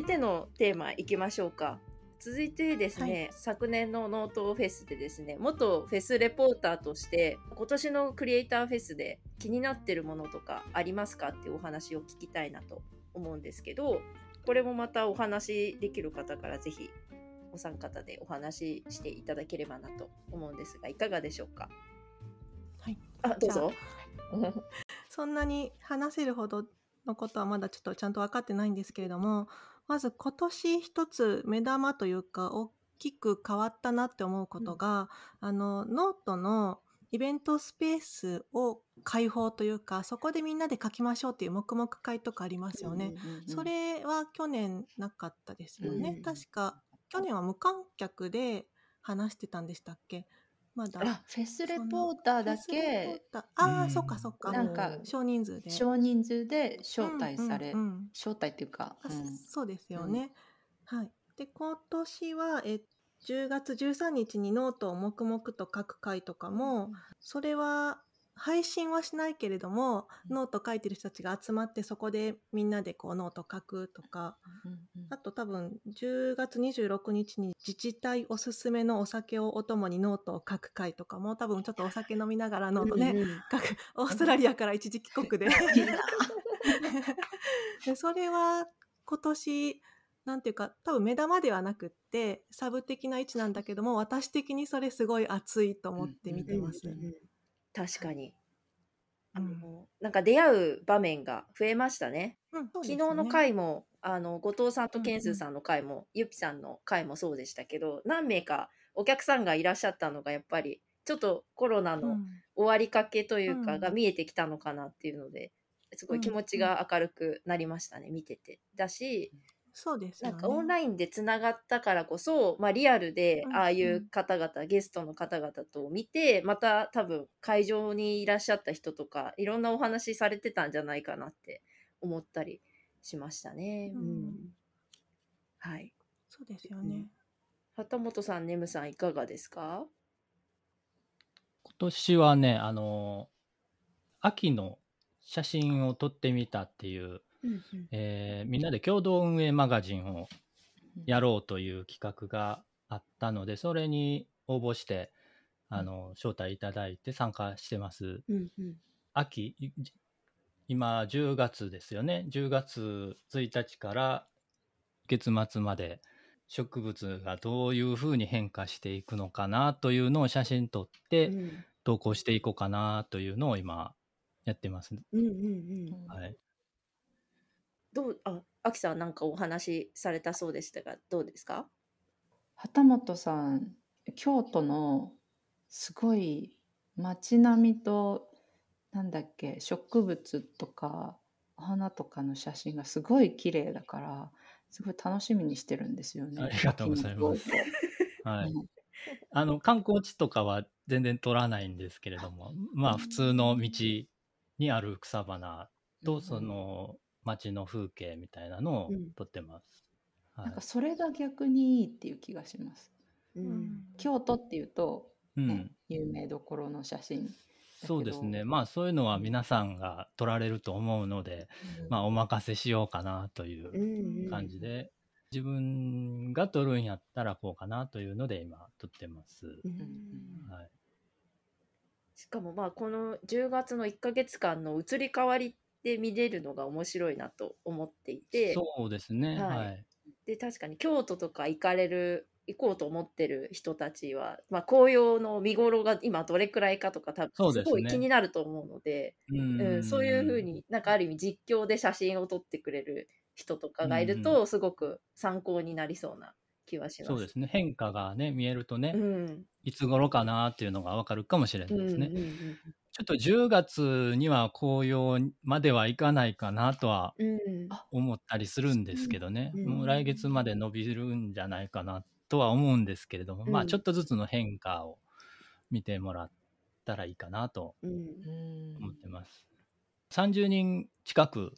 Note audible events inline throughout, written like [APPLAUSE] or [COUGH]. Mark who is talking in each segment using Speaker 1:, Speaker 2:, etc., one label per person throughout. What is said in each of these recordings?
Speaker 1: いてのテーマいきましょうか。続いてですね、はい、昨年のノートフェスでですね、元フェスレポーターとして、今年のクリエイターフェスで気になってるものとかありますかっていうお話を聞きたいなと思うんですけど、これもまたお話できる方からぜひお三方でお話ししていただければなと思うんですが、いかがでしょうか？
Speaker 2: はい。
Speaker 1: あ、どうぞ。
Speaker 2: そんなに話せるほどのことはまだちょっとちゃんと分かってないんですけれども、まず今年一つ目玉というか大きく変わったなって思うことが、うん、あのノートのイベントスペースを開放というかそこでみんなで書きましょうっていう黙々会とかありますよね。それは去年なかったですよね。うん、確か去年は無観客で話してたんでしたっけ？
Speaker 3: まだ。あフェスレポーターだけ
Speaker 2: ああ、うん、そっかそっか。
Speaker 3: なんか
Speaker 2: 少人数で。
Speaker 3: 少人数で招待され、うんうんうん、招待っていうか、
Speaker 2: うん、そうですよね、はい。で今年はえ10月13日にノートを黙々と書く会とかもそれは配信はしないけれども、ノート書いてる人たちが集まってそこでみんなでこうノート書くとか、あと多分10月26日に自治体おすすめのお酒をお供にノートを書く会とかも多分ちょっとお酒飲みながらノートね、書くオーストラリアから一時帰国で。[LAUGHS] でそれは今年なんていうか多分目玉ではなくってサブ的な位置なんだけども私的にそれすごい熱いと思って見てます。
Speaker 1: 確かに。あの、なんか出会う場面が増えましたね。うん、昨日の回も、あの、後藤さんとケンスーさんの回も、ゆぴさんの回もそうでしたけど、何名かお客さんがいらっしゃったのが、やっぱり、ちょっとコロナの終わりかけというか、が見えてきたのかなっていうので、すごい気持ちが明るくなりましたね、見てて。だし、
Speaker 2: そうです
Speaker 1: なんかオンラインでつながったからこそ、まあ、リアルでああいう方々、うん。うん、ゲストの方々と見てまた多分会場にいらっしゃった人とかいろんなお話されてたんじゃないかなって思ったりしましたね。うん、うん、はい。
Speaker 2: そうですよね。
Speaker 1: 畑本さん、ネムさんいかがですか？
Speaker 4: 今年はね、あの秋の写真を撮ってみたっていううんえーみんなで共同運営マガジンをやろうという企画があったので、それに応募して、あの、招待いただいて参加してます。うんうん秋、今10月ですよね。10月1日から月末まで植物がどういうふうに変化していくのかなというのを写真撮って投稿していこうかなというのを今やってます。うんうんうんはい。
Speaker 1: どう、あ、アキさんなんかお話しされたそうでしたが、どうですか？
Speaker 3: 旗本さん、京都のすごい街並みと、なんだっけ、植物とか、お花とかの写真がすごい綺麗だから、すごい楽しみにしてるんですよね。
Speaker 4: ありがとうございます。はい。[LAUGHS] あの、観光地とかは全然取らないんですけれども、まあ普通の道にある草花と、その、街の風景みたいなのを撮ってます。
Speaker 3: はい、なんかそれが逆にいいっていう気がします。うん、京都っていうと、ね、うん、有名どころの写真
Speaker 4: そうですね。まあそういうのは皆さんが撮られると思うので、うん、まあお任せしようかなという感じで、うん。自分が撮るんやったらこうかなというので今撮ってます。はい、
Speaker 1: しかもまあこの10月の1か月間の移り変わりで見れるのが面白いなと思っていて。
Speaker 4: そうですねはい、
Speaker 1: で確かに京都とか行かれる行こうと思ってる人たちは、まあ、紅葉の見頃が今どれくらいかとか多分すごい気になると思うのでそう、うん、そういうふうになんかある意味実況で写真を撮ってくれる人とかがいるとすごく参考になりそうな気はします。
Speaker 4: そうですね。変化がね見えるとね、うん、いつ頃かなっていうのが分かるかもしれないですね。うんうんうん、ちょっと10月には紅葉まではいかないかなとは思ったりするんですけどね、うん、もう来月まで伸びるんじゃないかなとは思うんですけれども、うん、まあちょっとずつの変化を見てもらったらいいかなと思ってます。30人近く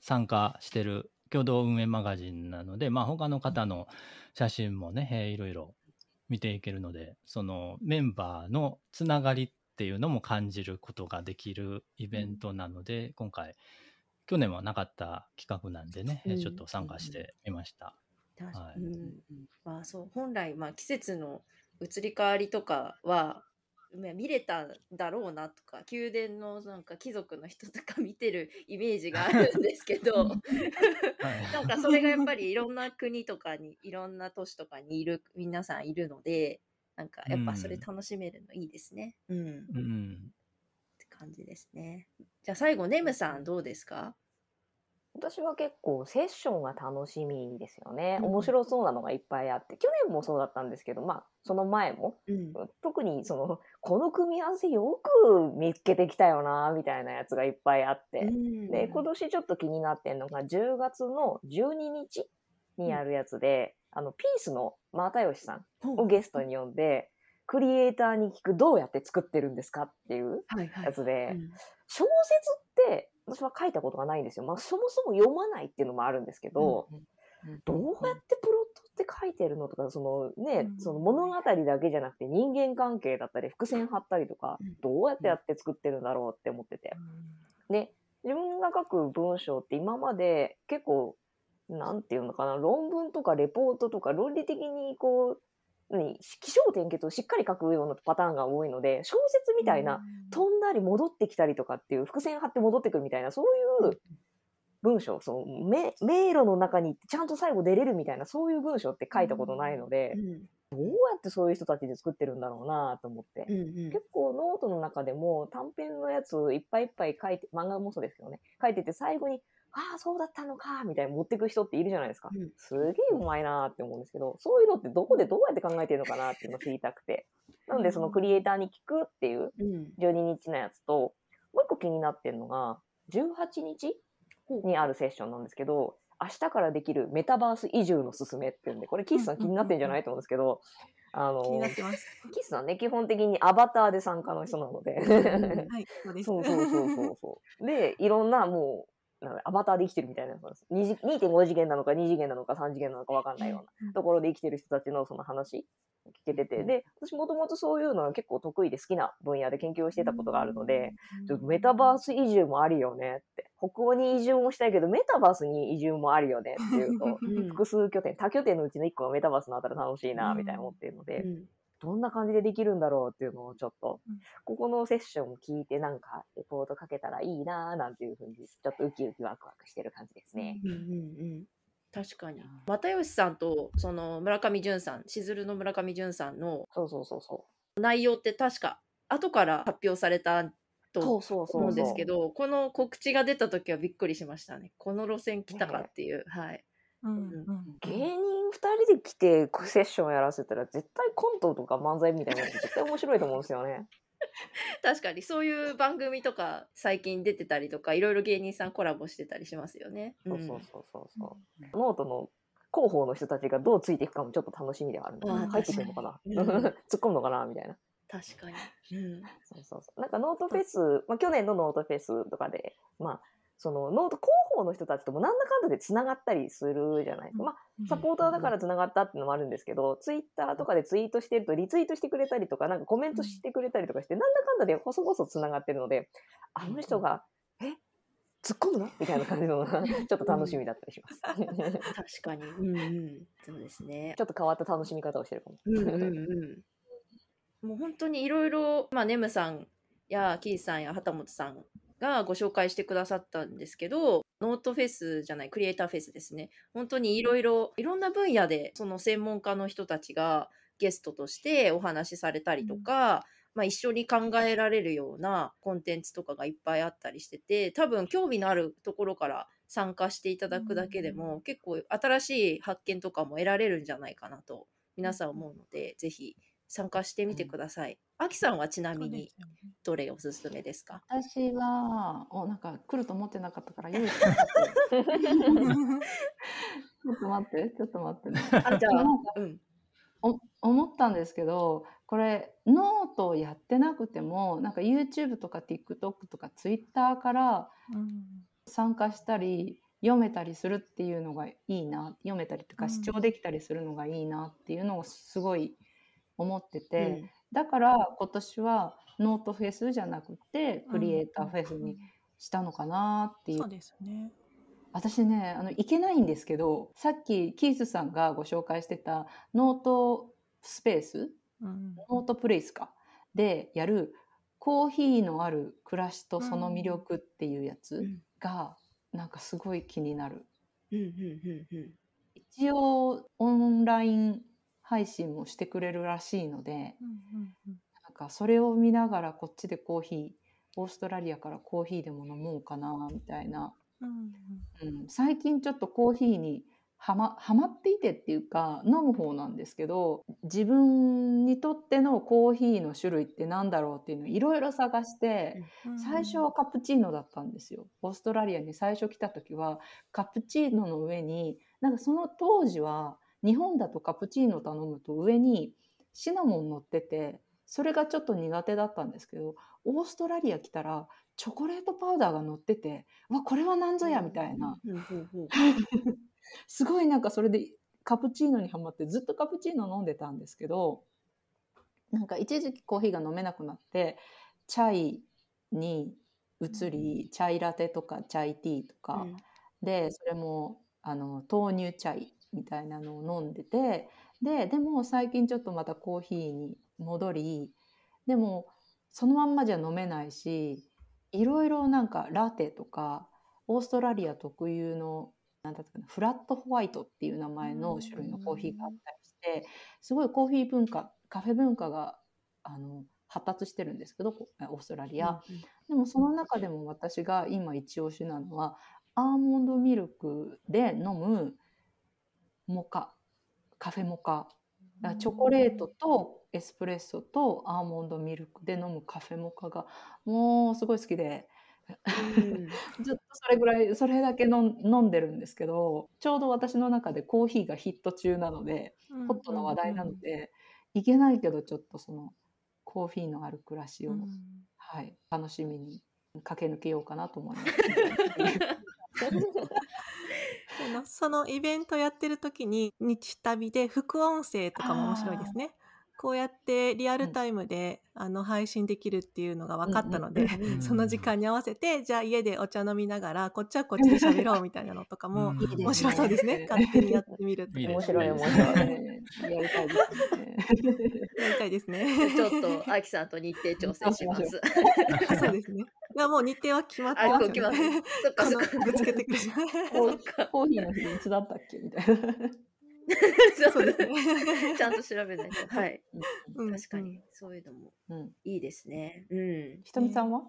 Speaker 4: 参加してる共同運営マガジンなので、まあ、他の方の写真もね、いろいろ見ていけるのでそのメンバーのつながりっていうのも感じることができるイベントなので、うん、今回去年はなかった企画なんでね、うん、ちょっと参加してみました。
Speaker 1: まあそう本来まあ季節の移り変わりとかは見れたんだろうなとか宮殿のなんか貴族の人とか見てるイメージがあるんですけど [LAUGHS] なんかそれがやっぱりいろんな国とかにいろんな都市とかにいる皆さんいるのでなんかやっぱそれ楽しめるのいいですね。うん、うん、って感じですね。じゃあ最後ネムさんどうですか？
Speaker 5: 私は結構セッションが楽しみですよね。面白そうなのがいっぱいあって、去年もそうだったんですけど、まあ、その前も、うん、特にその、この組み合わせよく見つけてきたよな、みたいなやつがいっぱいあって、うん、で、今年ちょっと気になってんのが、10月の12日にやるやつで、うん、あの、ピースの又吉さんをゲストに呼んで、クリエイターに聞くどうやって作ってるんですかっていうやつで、はいはい小説って私は書いたことがないんですよ。まあ、そもそも読まないっていうのもあるんですけど、どうやってプロットって書いてるのとか、そのね、その物語だけじゃなくて人間関係だったり、伏線張ったりとか、どうやってやって作ってるんだろうって思ってて。で、自分が書く文章って今まで結構、なんていうのかな、論文とかレポートとか論理的にこう、何気象転結をしっかり書くようなパターンが多いので小説みたいな飛んだり戻ってきたりとかっていう伏線張って戻ってくるみたいなそういう文章その迷迷路の中にちゃんと最後出れるみたいなそういう文章って書いたことないので、どうやってそういう人たちで作ってるんだろうなと思って、うんうん、結構ノートの中でも短編のやついっぱいいっぱい書いて漫画もそうですけどね書いてて最後にああ、そうだったのか、みたいに持ってく人っているじゃないですか。うん、すげえうまいなって思うんですけど、そういうのってどこでどうやって考えてるのかなっていうのを知りたくて。なので、そのクリエイターに聞くっていう12日のやつと、もう一個気になってるのが、18日にあるセッションなんですけど、明日からできるメタバース移住のすすめっていうんで、これキスさん気になってんじゃないと思うんですけど、
Speaker 2: あの、気になってます。
Speaker 5: キスさんね、基本的にアバターで参加の人なので。はい、そうです。そうそうそうそうそう。で、いろんなもう、アバターで生きてるみたいな2.5次元なのか2次元なのか3次元なのか分かんないようなところで生きてる人たちのその話聞けてて、で、私もともとそういうのは結構得意で好きな分野で研究をしてたことがあるので、ちょっとメタバース移住もあるよねって、北欧に移住もしたいけど、メタバースに移住もあるよねっていうと、[LAUGHS] 複数拠点、多拠点のうちの1個がメタバースになったら楽しいな、みたいな思っているので、どんな感じでできるんだろうっていうのをちょっと、ここのセッションを聞いてなんかレポートかけたらいいなーなんていうふうに、ちょっとウキウキワクワクしてる感じですね。うんうんうん
Speaker 1: 確かに。又吉さんとその村上淳さん、しずるの村上淳さんの
Speaker 5: そうそうそうそ
Speaker 1: う内容って確か後から発表されたと思うんですけど、この告知が出た時はびっくりしましたね。この路線来たかっていう。ね、はい。
Speaker 5: うんうん、芸人2人で来てセッションやらせたら絶対コントとか漫才みたいなの絶対面白いと思うんですよね。
Speaker 1: 確かにそういう番組とか最近出てたりとかいろいろ芸人さんコラボしてたりしますよね。
Speaker 5: そうそうそうそうそう、うん、ノートの広報の人たちがどうついていくかもちょっと楽しみではあるので入ってくるのかな、うん、[LAUGHS] 突っ込むのかな？みたいな。
Speaker 1: 確かに、うん、
Speaker 5: そうそうそう。なんかノートフェス、まあ、去年のノートフェスとかでまあそのノート広報の人たちともなんだかんだでつながったりするじゃないですか。まあ、サポーターだからつながったっていうのもあるんですけど、ツイッターとかでツイートしてるとリツイートしてくれたりとか、なんかコメントしてくれたりとかして、なんだかんだで細々つながってるので、あの人が、え？突っ込むの？みたいな感じの [LAUGHS] ちょっと楽しみだったりします。確
Speaker 1: かに。うんうん。そうですね。
Speaker 5: ちょっと変わった楽しみ方をしてるかも。
Speaker 1: うんうんうん。もう本当にいろいろ、まあ、ネムさんやキーさんや旗本さんがご紹介してくださったんですけど、ノートフェスじゃない、クリエイターフェスですね。本当にいろいろ、いろんな分野で、その専門家の人たちがゲストとしてお話しされたりとか、まあ、一緒に考えられるようなコンテンツとかがいっぱいあったりしてて、多分興味のあるところから参加していただくだけでも、結構新しい発見とかも得られるんじゃないかなと皆さん思うので、ぜひ参加してみてください。あきさんはちなみにどれおすすめですか？
Speaker 3: 私はおなんか来ると思ってなかったから用意して [LAUGHS] ちょっと待ってちょっと待ってね。あじゃあ、うん、お思ったんですけどこれノートをやってなくてもなんか YouTube とか TikTok とか Twitter から参加したり、読めたりするっていうのがいいな読めたりとか視聴できたりするのがいいなっていうのをすごい思ってて、うん、だから今年はノートフェスじゃなくてクリエイターフェスにしたのかなっていう。
Speaker 2: そうですね。
Speaker 3: 私ね、あの、行けないんですけど、さっきキースさんがご紹介してたノートスペース、うん、ノートプレイスか、でやるコーヒーのある暮らしとその魅力っていうやつが、なんかすごい気になる。一応オンライン配信もしてくれるらしいので、なんかそれを見ながらこっちでコーヒーオーストラリアからコーヒーでも飲もうかなみたいな。うん、最近ちょっとコーヒーにはまはまっていてっていうか飲む方なんですけど自分にとってのコーヒーの種類って何だろうっていうのをいろいろ探して、最初はカプチーノだったんですよ。オーストラリアに最初来た時はカプチーノの上になんかその当時は日本だとカプチーノ頼むと上にシナモン乗っててそれがちょっと苦手だったんですけどオーストラリア来たらチョコレートパウダーが乗っててわこれは何ぞやみたいな、[LAUGHS] すごいなんかそれでカプチーノにはまってずっとカプチーノ飲んでたんですけどなんか一時期コーヒーが飲めなくなってチャイに移り、チャイラテとかチャイティーとか、うん、でそれもあの豆乳チャイみたいなのを飲んでてででも最近ちょっとまたコーヒーに戻りでもそのまんまじゃ飲めないしいろいろなんかラテとかオーストラリア特有のなんだったかなフラットホワイトっていう名前の種類のコーヒーがあったりしてすごいコーヒー文化カフェ文化があの発達してるんですけどオーストラリア、うんうん、でもその中でも私が今一押しなのはアーモンドミルクで飲むモカカフェモカ。チョコレートとエスプレッソとアーモンドミルクで飲むカフェモカがもうすごい好きで、うん、[LAUGHS] ずっとそれぐらいそれだけ飲んでるんですけどちょうど私の中でコーヒーがヒット中なので、うん、ホットな話題なので、いけないけどちょっとそのコーヒーのある暮らしを、うん、はい、楽しみに駆け抜けようかなと思います。[LAUGHS]
Speaker 2: そのイベントやってる時に日旅で副音声とかも面白いですね。こうやってリアルタイムで、うん、あの配信できるっていうのが分かったので、その時間に合わせてじゃあ家でお茶飲みながら [LAUGHS] こっちはこっちで喋ろうみたいなのとかも [LAUGHS] 面白そうですね。[LAUGHS] 勝手にやってみる
Speaker 5: と。面白い面白い。
Speaker 2: やりたいですね。やりたいですね。
Speaker 1: ちょっとあきさんと日程調整します。
Speaker 2: そうですね。いやもう日程は決まってますよね。そっかそっか。ぶつけてくる。
Speaker 3: コーヒーの日いつだったっけ？みたいな。[LAUGHS]
Speaker 1: そうですね。[LAUGHS] ちゃんと調べないと。はい。うん、確かに、そういうのもいいですね。うん。
Speaker 3: ひとみさんは、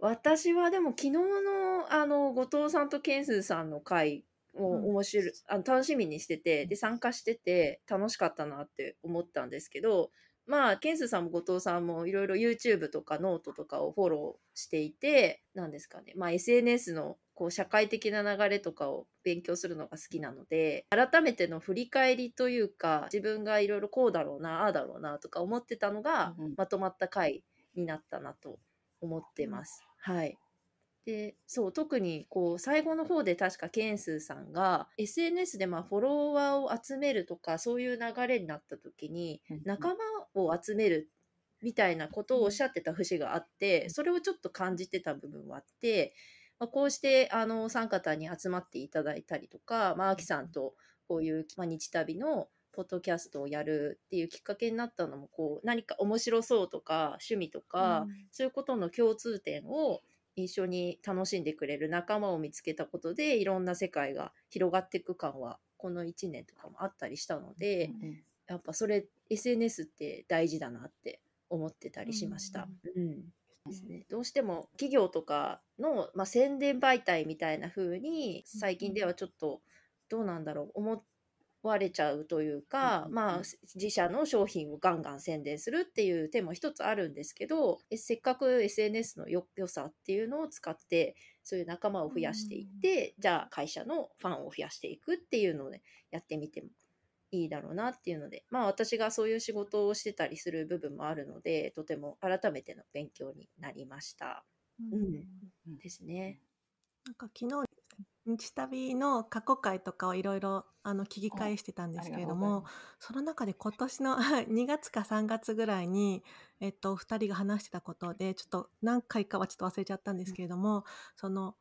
Speaker 1: 私はでも昨日のあの後藤さんとケンスーさんの回を面白い、うん、あの楽しみにしててで参加してて楽しかったなって思ったんですけどまあ、けんすうさんも後藤さんもいろいろ YouTube とかノートとかをフォローしていて、なんですかね、まあ SNS のこう社会的な流れとかを勉強するのが好きなので、改めての振り返りというか、自分がいろいろこうだろうな、ああだろうなとか思ってたのが、まとまった回になったなと思ってます。はい。でそう特にこう最後の方で確かけんすうさんが SNS でまあフォロワーを集めるとかそういう流れになった時に仲間を集めるみたいなことをおっしゃってた節があってそれをちょっと感じてた部分はあって、まあ、こうしてあのお三方に集まっていただいたりとか、まあ、きさんとこういう、まあ、日旅のポッドキャストをやるっていうきっかけになったのもこう何か面白そうとか趣味とか、うん、そういうことの共通点を一緒に楽しんでくれる仲間を見つけたことでいろんな世界が広がっていく感はこの1年とかもあったりしたので、うん、やっぱそれ SNS って大事だなって思ってたりしました。うん、うん。ですね、どうしても企業とかの、まあ、宣伝媒体みたいな風に最近ではちょっとどうなんだろう思われちゃうというか、うん、まあ自社の商品をガンガン宣伝するっていう手も一つあるんですけどせっかく SNS の良さっていうのを使ってそういう仲間を増やしていって、うん、じゃあ会社のファンを増やしていくっていうのをねやってみてもいいだろうなっていうのでまあ私がそういう仕事をしてたりする部分もあるのでとても改めての勉強になりました。うん、うん、ですね。
Speaker 2: なんか昨日日旅の過去回とかをいろいろあの聞き返してたんですけれども、その中で今年の [LAUGHS] 2月か3月ぐらいに、えっと、2人が話してたことで、ちょっと何回かはちょっと忘れちゃったんですけれども、その、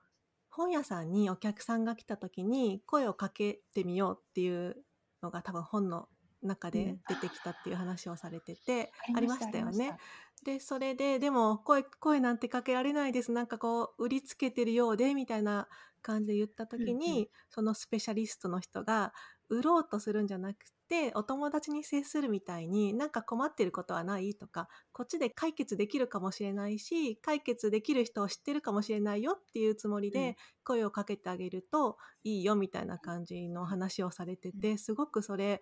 Speaker 2: 本屋さんにお客さんが来た時に声をかけてみようっていうのが多分本の中で出てきたっていう話をされてて、うん、ありましたよね。で、それで、でも声、声なんてかけられないです。なんかこう、売りつけてるようで、みたいな感じで言った時に、うんうん、そのスペシャリストの人が、売ろうとするんじゃなくて、お友達に接するみたいに、なんか困ってることはないとか、こっちで解決できるかもしれないし、解決できる人を知ってるかもしれないよっていうつもりで、声をかけてあげるといいよみたいな感じの話をされてて、すごくそれ、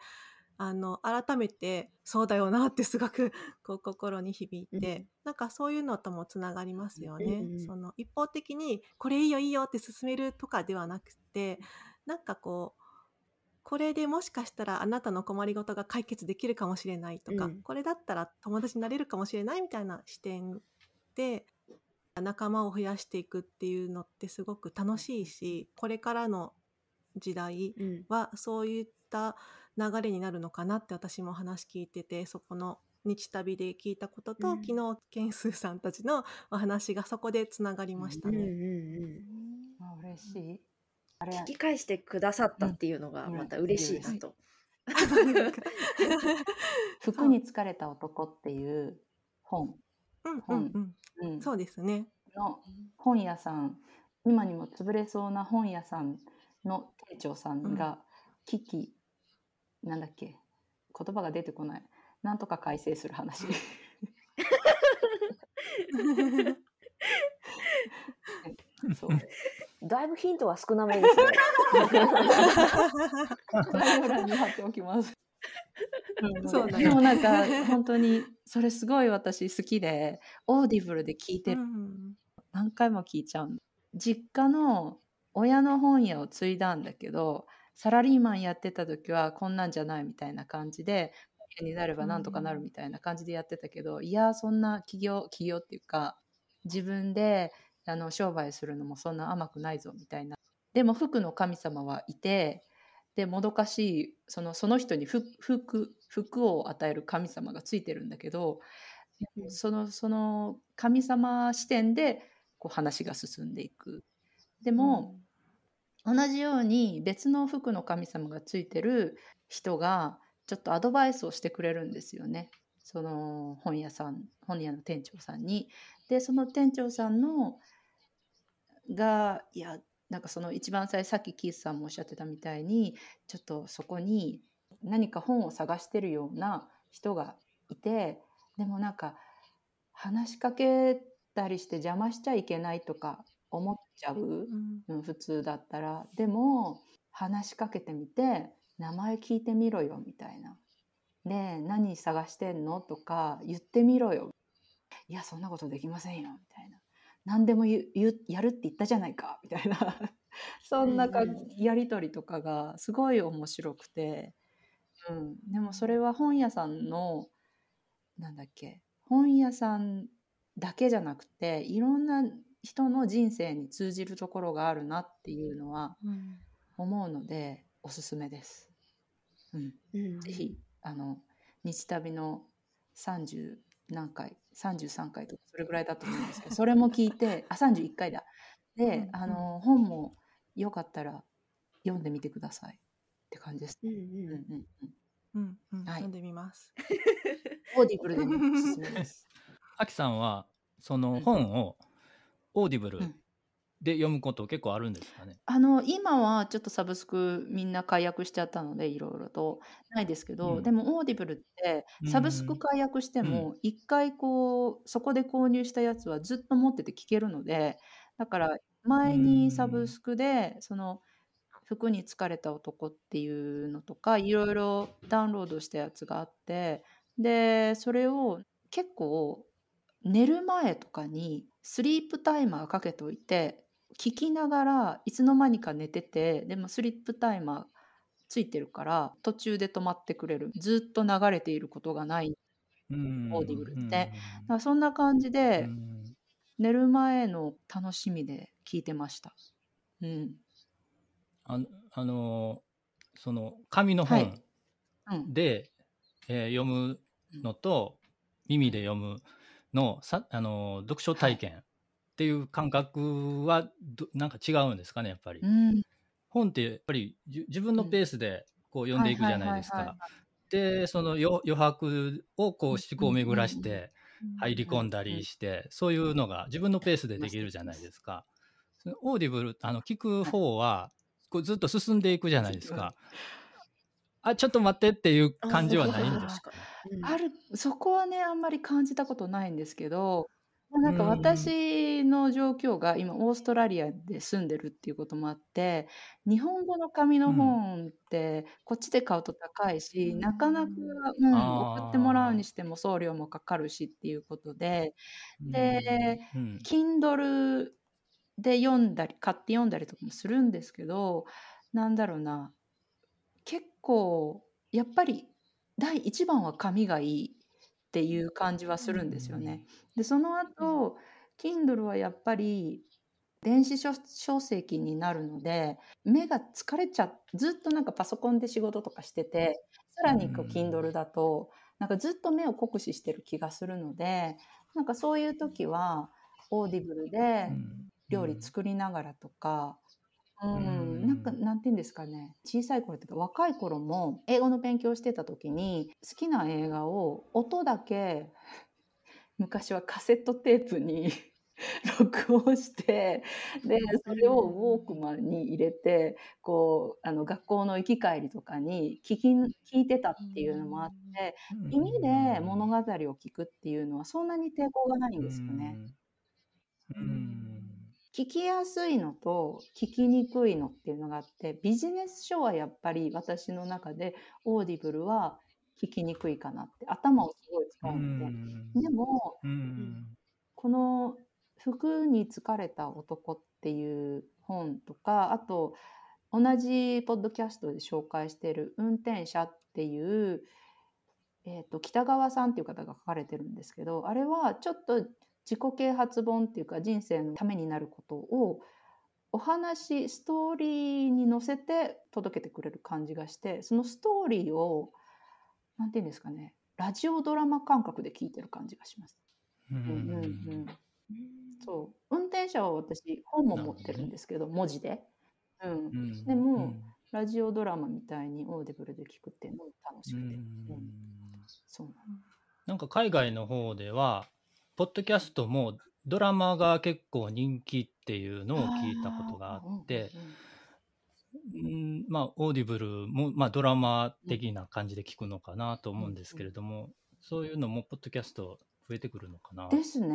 Speaker 2: あの、改めて、そうだよなってすごく、[LAUGHS] こう、心に響いて、うん、なんかそういうのともつながりますよね。うん、その、一方的に、これいいよいいよって進めるとかではなくて、なんかこう、これでもしかしたらあなたの困りごとが解決できるかもしれないとか、うん、これだったら友達になれるかもしれないみたいな視点で仲間を増やしていくっていうのってすごく楽しいしこれからの時代はそういった流れになるのかなって私も話聞いててそこの日旅で聞いたことと、うん、昨日ケンスーさんたちのお話がそこでつながりましたね。うんうんうん、
Speaker 3: あ嬉しい。
Speaker 1: 聞き返してくださったっていうのがまた嬉しいなと。
Speaker 3: 服に疲れた男っていう本。
Speaker 2: うんうんうん。そうですね。
Speaker 3: の本屋さん、今にも潰れそうな本屋さんの店長さんが危機なんだっけ？言葉が出てこない。なんとか改正する話。
Speaker 5: そう。だいぶヒントは少なめですね。
Speaker 3: 概要欄に貼っておきます。そうでもなんか本当にそれすごい私好きでオーディブルで聞いてる、うん、何回も聞いちゃう。実家の親の本屋を継いだんだけどサラリーマンやってた時はこんなんじゃないみたいな感じでになればなんとかなるみたいな感じでやってたけど、いやそんな起業起業っていうか自分であの商売するのもそんな甘くないぞみたいな。でも服の神様はいてでもどかしいそのその人に服服を与える神様がついてるんだけど、そのその神様視点でこう話が進んでいく。でも、同じように別の服の神様がついてる人がちょっとアドバイスをしてくれるんですよね。その本屋さん本屋の店長さんに。でその店長さんのがいやなんかその一番最初さっきキースさんもおっしゃってたみたいにちょっとそこに何か本を探してるような人がいてでもなんか話しかけたりして邪魔しちゃいけないとか思っちゃう、うん、普通だったらでも話しかけてみて名前聞いてみろよみたいな。で何探してんのとか言ってみろよ。いやそんなことできませんよみたいな。何でも言やるって言ったじゃないかみたいな [LAUGHS] そんなかやり取りとかがすごい面白くて、うん、でもそれは本屋さんのなんだっけ本屋さんだけじゃなくていろんな人の人生に通じるところがあるなっていうのは思うので、おすすめです。うん、うん、ぜひあの日旅の30何回33回とかそれぐらいだと思うんですけど [LAUGHS] それも聞いてあ31回だ。で、うん、あの本もよかったら読んでみてくださいって感じです。うんうんうん
Speaker 2: うんうん、はい、読んでみます。[LAUGHS] [LAUGHS]
Speaker 3: オーディブルでもおすすめです。
Speaker 4: あきさんはその本をオーディブルで読むこと結構あるんですかね、
Speaker 3: あの今はちょっとサブスクみんな解約しちゃったのでいろいろと。ないですけど、うん、でもオーディブルってサブスク解約しても一回こうそこで購入したやつはずっと持ってて聞けるのでだから前にサブスクでその福に憑かれた男っていうのとかいろいろダウンロードしたやつがあってでそれを結構寝る前とかにスリープタイマーかけといて聞きながらいつの間にか寝ててでもスリープタイマーついてるから途中で止まってくれる。ずっと流れていることがない。オーディブルって、だそんな感じで寝る前の楽しみで聞いてました。うん、
Speaker 4: ああのその紙の本で、はい。うん、えー、読むのと耳で読むのさあの読書体験っていう感覚はどなんか違うんですかねやっぱり。うん、本ってやっぱり自分のペースでこう読んでいくじゃないですか。でその余白をこう思考を巡らして入り込んだりしてそういうのが自分のペースでできるじゃないですか。オーディブルあの聞く方はこうずっと進んでいくじゃないですか。あちょっと待ってっていう感じはないんですか、
Speaker 3: ね、あるそこはねあんまり感じたことないんですけどなんか私の状況が今オーストラリアで住んでるっていうこともあって日本語の紙の本ってこっちで買うと高いし、うん、なかなか、うん、送ってもらうにしても送料もかかるしっていうことでで、うん、Kindle で読んだり買って読んだりとかもするんですけどなんだろうな結構やっぱり第一番は紙がいいっていう感じはするんですよね。でその後 Kindle はやっぱり電子書籍になるので目が疲れちゃずっとなんかパソコンで仕事とかしててさらにこう Kindle だとなんかずっと目を酷使してる気がするのでなんかそういう時はオーディブルで料理作りながらとか、うん、なんかなんて言うんですかね。小さい頃というか若い頃も英語の勉強してた時に好きな映画を音だけ [LAUGHS] 昔はカセットテープに [LAUGHS] 録音してでそれをウォークマンに入れてこうあの学校の行き帰りとかに聞き聞いてたっていうのもあって耳で物語を聞くっていうのはそんなに抵抗がないんですよね。うん聞きやすいのと聞きにくいのっていうのがあってビジネス書はやっぱり私の中でオーディブルは聞きにくいかなって頭をすごい使うので。でもこの「福に憑かれた男」っていう本とかあと同じポッドキャストで紹介している「運転者」っていう、えーと北川さんっていう方が書かれてるんですけどあれはちょっと自己啓発本っていうか人生のためになることをお話ストーリーに乗せて届けてくれる感じがしてそのストーリーを何て言うんですかねラジオドラマ感覚で聞いてる感じがします。うんうんうん、そう。運転者は私本も持ってるんですけど、ね、文字で、うん、うん、でも、うん、ラジオドラマみたいにオーディブルで聞くっていうのも楽しくて、うん、
Speaker 4: そうななんか海外の方ではポッドキャストもドラマが結構人気っていうのを聞いたことがあって、うん、まあオーディブルも、まあ、ドラマ的な感じで聞くのかなと思うんですけれども、そういうのもポッドキャスト増えてくるのかな？
Speaker 3: ですね。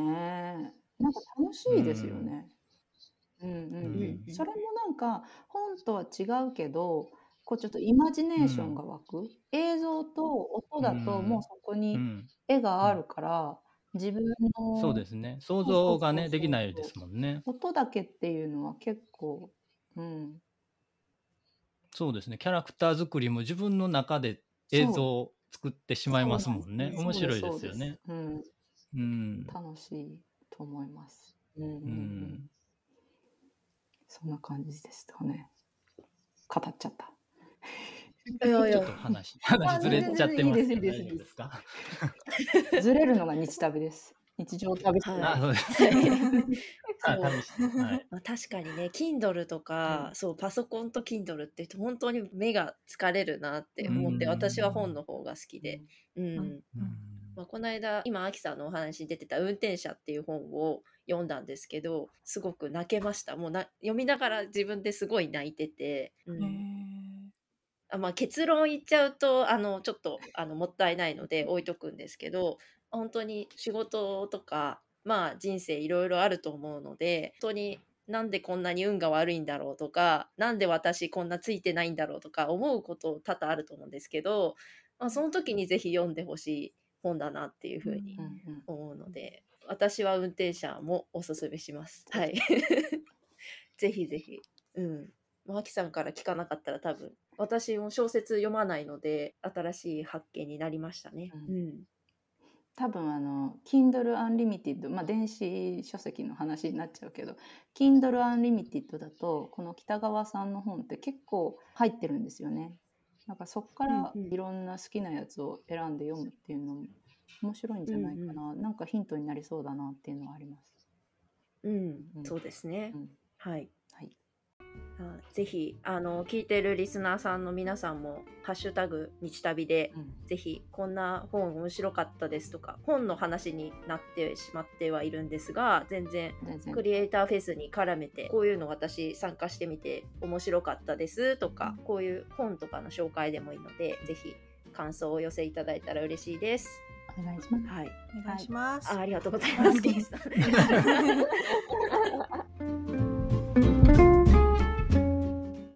Speaker 3: なんか楽しいですよね。うん、うん、うん。うん。それもなんか本とは違うけどこうちょっとイマジネーションが湧く、うん、映像と音だともうそこに絵があるから、自分の
Speaker 4: そうですね。想像がね、できないですもんね。
Speaker 3: 音だけっていうのは結構、うん。
Speaker 4: そうですね。キャラクター作りも自分の中で映像を作ってしまいますもんね。面白いですよね。うん。
Speaker 3: うん。楽しいと思います。うん、うん。そんな感じですかね。語っちゃった。
Speaker 4: いやいやちょっと話、[LAUGHS] 話ずれちゃってますけど、大丈夫ですか？[LAUGHS]
Speaker 3: ずれるのが日旅です。日常旅。
Speaker 1: あ、そうです。[LAUGHS] まあ、確かにね、Kindle とか、うん、そう、パソコンと Kindle って本当に目が疲れるなって思って、私は本の方が好きで。うん。うんまあ、この間、今、アキさんのお話に出てた運転者っていう本を読んだんですけど、すごく泣けました。もうな読みながら自分ですごい泣いてて。うんあまあ、結論言っちゃうとあのちょっとあのもったいないので置いとくんですけど本当に仕事とか、まあ、人生いろいろあると思うので本当になんでこんなに運が悪いんだろうとかなんで私こんなついてないんだろうとか思うこと多々あると思うんですけど、まあ、その時にぜひ読んでほしい本だなっていうふうに思うので、私は運転者もおすすめします。はい。[LAUGHS] ぜひぜひ。うん。マキさんから聞かなかったら多分私も小説読まないので新しい発見になりましたね。うん、
Speaker 3: 多分あの Kindle Unlimited、まあ、電子書籍の話になっちゃうけど Kindle Unlimited だとこの北川さんの本って結構入ってるんですよね。なんかそこからいろんな好きなやつを選んで読むっていうのも面白いんじゃないかな、うんうん、なんかヒントになりそうだなっていうのはあります。
Speaker 1: うん、うん、そうですね。うん、はい。ぜひあの聞いてるリスナーさんの皆さんも「ハッシュタグ日旅で」うん、ぜひこんな本面白かったですとか本の話になってしまってはいるんですが全然クリエイターフェスに絡めてこういうの私参加してみて面白かったですとか、こういう本とかの紹介でもいいのでぜひ感想をお寄せいただいたら嬉しいです。
Speaker 3: お願いします。
Speaker 1: はい。
Speaker 2: お願いします。
Speaker 1: あありがとうございます。[LAUGHS] [LAUGHS]